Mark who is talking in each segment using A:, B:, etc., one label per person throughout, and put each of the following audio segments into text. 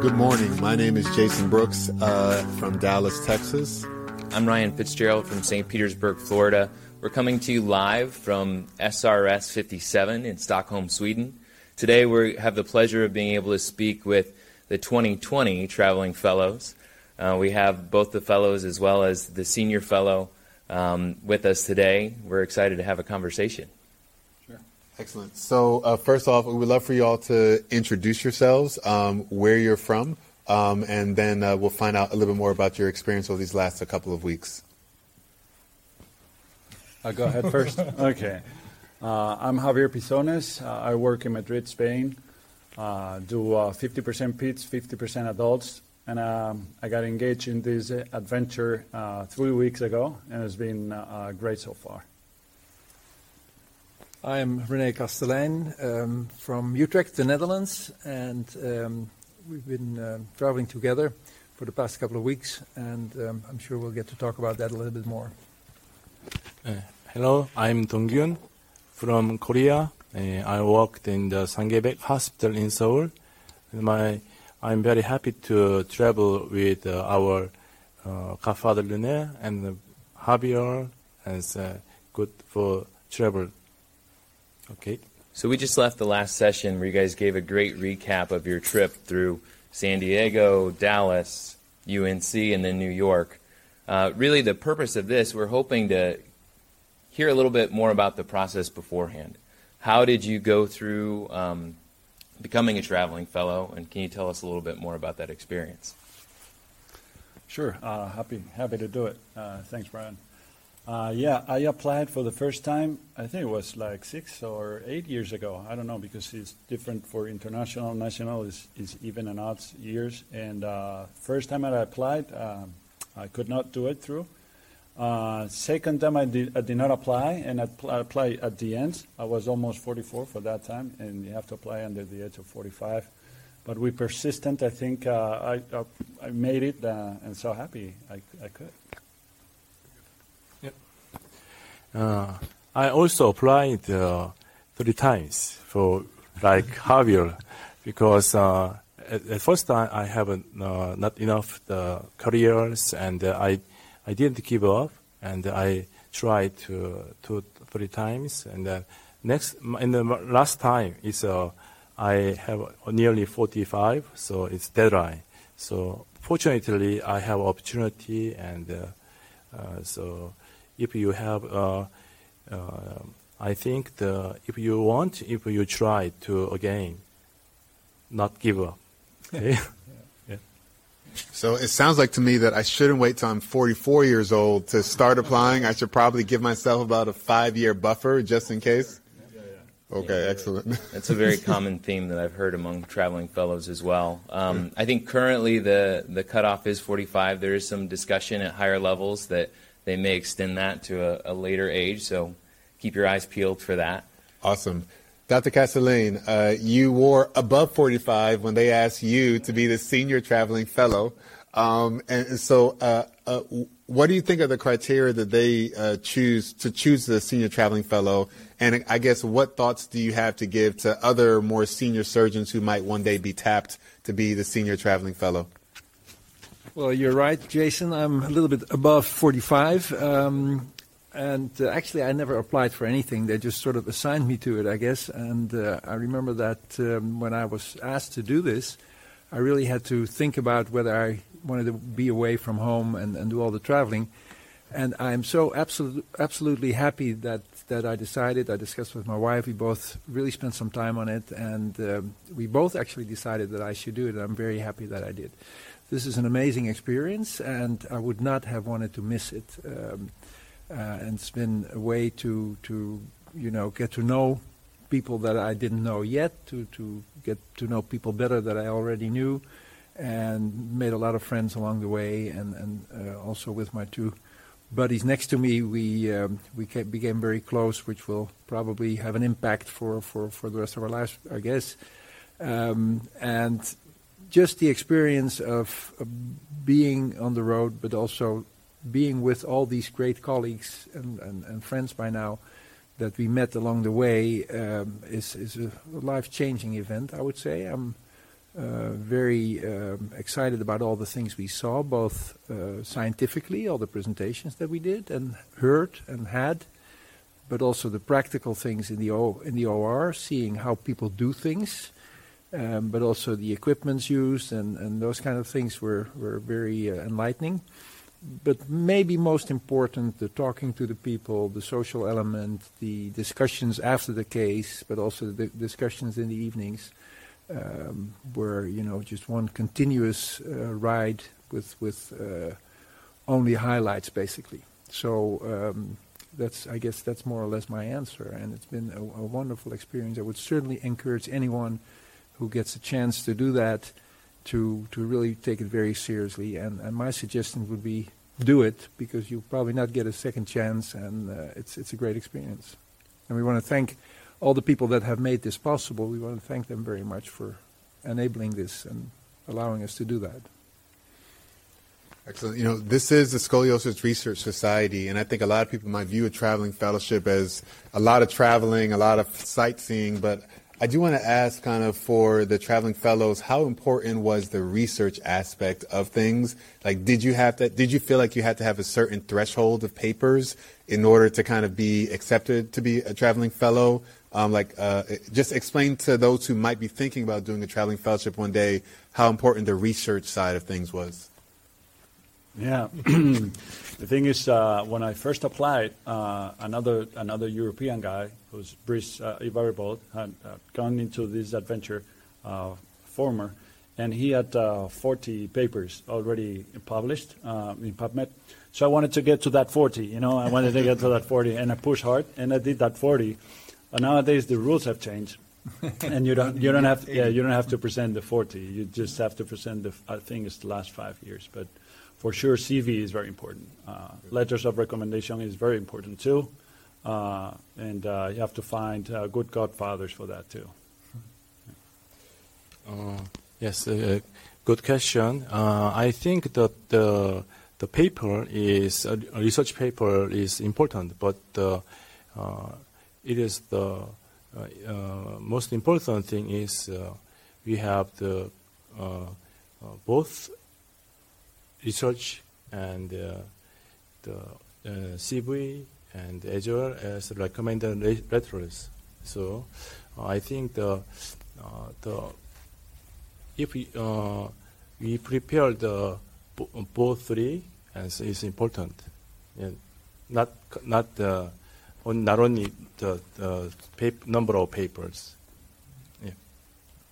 A: Good morning. My name is Jaysson Brooks uh, from Dallas, Texas.
B: I'm Ryan Fitzgerald from St. Petersburg, Florida. We're coming to you live from SRS 57 in Stockholm, Sweden. Today we have the pleasure of being able to speak with the 2020 Traveling Fellows. Uh, we have both the fellows as well as the senior fellow um, with us today. We're excited to have a conversation.
A: Sure. Excellent. So, uh, first off, we would love for you all to introduce yourselves, um, where you're from, um, and then uh, we'll find out a little bit more about your experience over these last a couple of weeks.
C: I'll go ahead first. okay. Uh, I'm Javier Pizones. Uh, I work in Madrid, Spain. Uh, do 50% peds, 50% adults. And um, I got engaged in this adventure uh, three weeks ago, and it's been uh, great so far.
D: I'm René Castelein um, from Utrecht, the Netherlands, and um, we've been uh, traveling together for the past couple of weeks, and um, I'm sure we'll get to talk about that a little bit more.
E: Uh, hello, I'm Donggyun from Korea. Uh, I worked in the Sanggye Paik Hospital in Seoul. My I'm very happy to travel with uh, our uh, godfather Lune and Javier, and uh, good for travel. Okay.
B: So we just left the last session where you guys gave a great recap of your trip through San Diego, Dallas, UNC, and then New York. Uh, really, the purpose of this, we're hoping to hear a little bit more about the process beforehand. How did you go through um, becoming a traveling fellow, and can you tell us a little bit more about that experience?
C: Sure, uh, happy happy to do it. Uh, thanks, Brian. Uh, yeah, I applied for the first time. I think it was like six or eight years ago. I don't know because it's different for international, national is, is even and odd years. And uh, first time I applied, um, I could not do it through. Uh, second time I did, I did not apply, and I applied at the end. I was almost 44 for that time, and you have to apply under the age of 45. But we persistent. I think uh, I, uh, I made it, uh, and so happy I, I could.
E: Yep. Uh, I also applied uh, three times for like Javier, because at, at, first time I have not enough careers, and I I didn't give up, and I tried to two three times, and then next in the last time is uh, I have nearly 45, so it's deadline. So fortunately, I have opportunity, and uh, uh, so if you have, uh, uh, I think the if you want, if you try to again, not give up. Okay?
A: So it sounds like to me that I shouldn't wait till I'm 44 years old to start applying. I should probably give myself about a five year buffer just in case. Okay, yeah, excellent.
B: That's a very common theme that I've heard among traveling fellows as well. Um, I think currently the, the cutoff is 45. There is some discussion at higher levels that they may extend that to a, a later age, so keep your eyes peeled for that.
A: Awesome. Dr. Castelein, uh, you wore above 45 when they asked you to be the senior traveling fellow. Um, and so, uh, uh, what do you think are the criteria that they uh, choose to choose the senior traveling fellow? And I guess what thoughts do you have to give to other more senior surgeons who might one day be tapped to be the senior traveling fellow?
D: Well, you're right, Jaysson. I'm a little bit above 45. Um, and uh, actually, I never applied for anything. They just sort of assigned me to it, I guess. And uh, I remember that um, when I was asked to do this, I really had to think about whether I wanted to be away from home and, and do all the traveling. And I'm so absolute, absolutely happy that, that I decided. I discussed with my wife. We both really spent some time on it, and um, we both actually decided that I should do it. And I'm very happy that I did. This is an amazing experience, and I would not have wanted to miss it. Um, uh, and it's been a way to to you know get to know people that I didn't know yet, to to get to know people better that I already knew, and made a lot of friends along the way, and and uh, also with my two buddies next to me, we um, we became very close, which will probably have an impact for for for the rest of our lives, I guess, um, and. Just the experience of, of being on the road, but also being with all these great colleagues and, and, and friends by now that we met along the way um, is, is a life-changing event, I would say. I'm uh, very um, excited about all the things we saw, both uh, scientifically, all the presentations that we did and heard and had, but also the practical things in the o- in the OR, seeing how people do things, but also the equipments used and, those kind of things were were very uh, enlightening. But maybe most important, the talking to the people, the social element, the discussions after the case, but also the discussions in the evenings um, were you know just one continuous uh, ride with with uh, only highlights basically. So um, that's I guess that's more or less my answer, and it's been a, wonderful experience. I would certainly encourage anyone who gets a chance to do that to to really take it very seriously. And, and my suggestion would be do it because you'll probably not get a second chance, and uh, it's it's a great experience. And we want to thank all the people that have made this possible. We want to thank them very much for enabling this and allowing us to do that.
A: Excellent. You know, this is the Scoliosis Research Society, and I think a lot of people might view a traveling fellowship as a lot of traveling, a lot of sightseeing, but I do want to ask kind of for the traveling fellows, how important was the research aspect of things? Like, did you have to, did you feel like you had to have a certain threshold of papers in order to kind of be accepted to be a traveling fellow? Um, like, uh, just explain to those who might be thinking about doing a traveling fellowship one day how important the research side of things was.
C: Yeah, the thing is, uh, when I first applied, uh, another another European guy, who's Brice uh, had uh, gone into this adventure, uh, former, and he had uh, 40 papers already published uh, in PubMed. So I wanted to get to that 40. You know, I wanted to get to that 40, and I pushed hard, and I did that 40. But nowadays the rules have changed. and you don't you don't have yeah you don't have to present the 40 you just have to present the I think it's the last five years but for sure, CV is very important. Uh, letters of recommendation is very important too, uh, and uh, you have to find uh, good godfathers for that too.
E: Uh, yes, uh, good question. I think that the the paper is a research paper is important, but it is the most important thing is we have the both research and uh, the uh, CV and well as recommended letters. So uh, I think the the if we we prepare the both three, and so it's important. Yeah, not not the not only the, the paper, number of papers.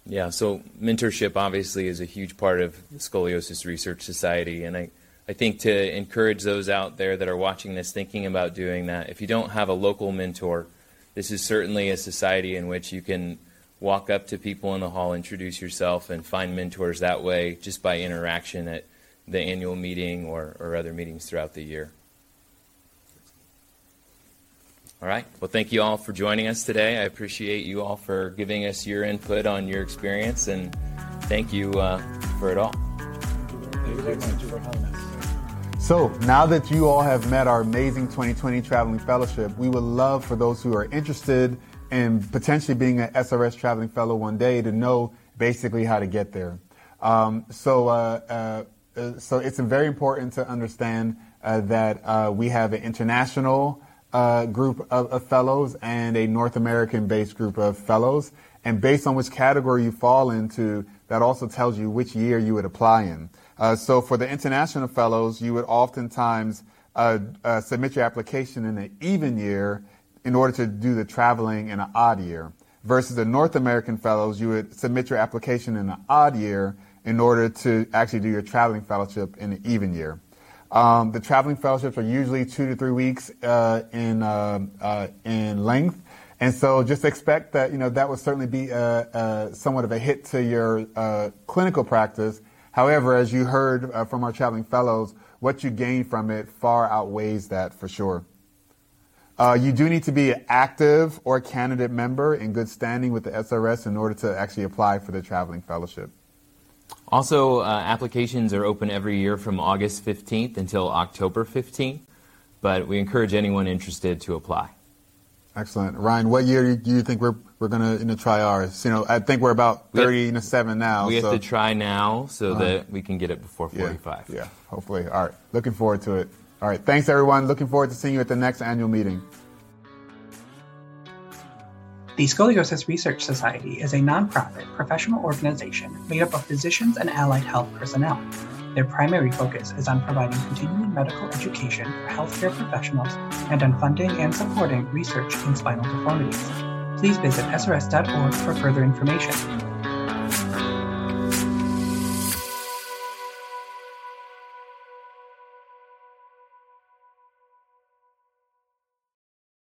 B: Yeah, so mentorship obviously is a huge part of the Scoliosis Research Society, and I, I think to encourage those out there that are watching this thinking about doing that, if you don't have a local mentor, this is certainly a society in which you can walk up to people in the hall, introduce yourself, and find mentors that way just by interaction at the annual meeting or, or other meetings throughout the year. All right. Well, thank you all for joining us today. I appreciate you all for giving us your input on your experience, and thank you uh, for it all.
A: So, now that you all have met our amazing 2020 Traveling Fellowship, we would love for those who are interested in potentially being an SRS Traveling Fellow one day to know basically how to get there. Um, so, uh, uh, so it's very important to understand uh, that uh, we have an international uh, group of, of, fellows and a North American based group of fellows. And based on which category you fall into, that also tells you which year you would apply in. Uh, so for the international fellows, you would oftentimes uh, uh, submit your application in an even year in order to do the traveling in an odd year. Versus the North American fellows, you would submit your application in an odd year in order to actually do your traveling fellowship in an even year. Um, the traveling fellowships are usually two to three weeks uh, in uh, uh, in length, and so just expect that you know that will certainly be a, uh, a uh, somewhat of a hit to your uh, clinical practice. However, as you heard from our traveling fellows, what you gain from it far outweighs that for sure. you do need to be an active or candidate member in good standing with the SRS in order to actually apply for the traveling fellowship.
B: Also, uh, applications are open every year from August 15th until October 15th, but we encourage anyone interested to apply.
A: Excellent. Ryan, what year do you think we're we're gonna you know, try ours? You know, I think we're about
B: We have-
A: thirty to seven now.
B: We
A: so,
B: have to try now so that we can get it before
A: yeah,
B: 45.
A: Yeah, hopefully. All right. Looking forward to it. All right. Thanks everyone. Looking forward to seeing you at the next annual meeting.
F: The Scoliosis Research Society is a nonprofit professional organization made up of physicians and allied health personnel. Their primary focus is on providing continuing medical education for healthcare professionals and on funding and supporting research in spinal deformities. Please visit srs.org for further information.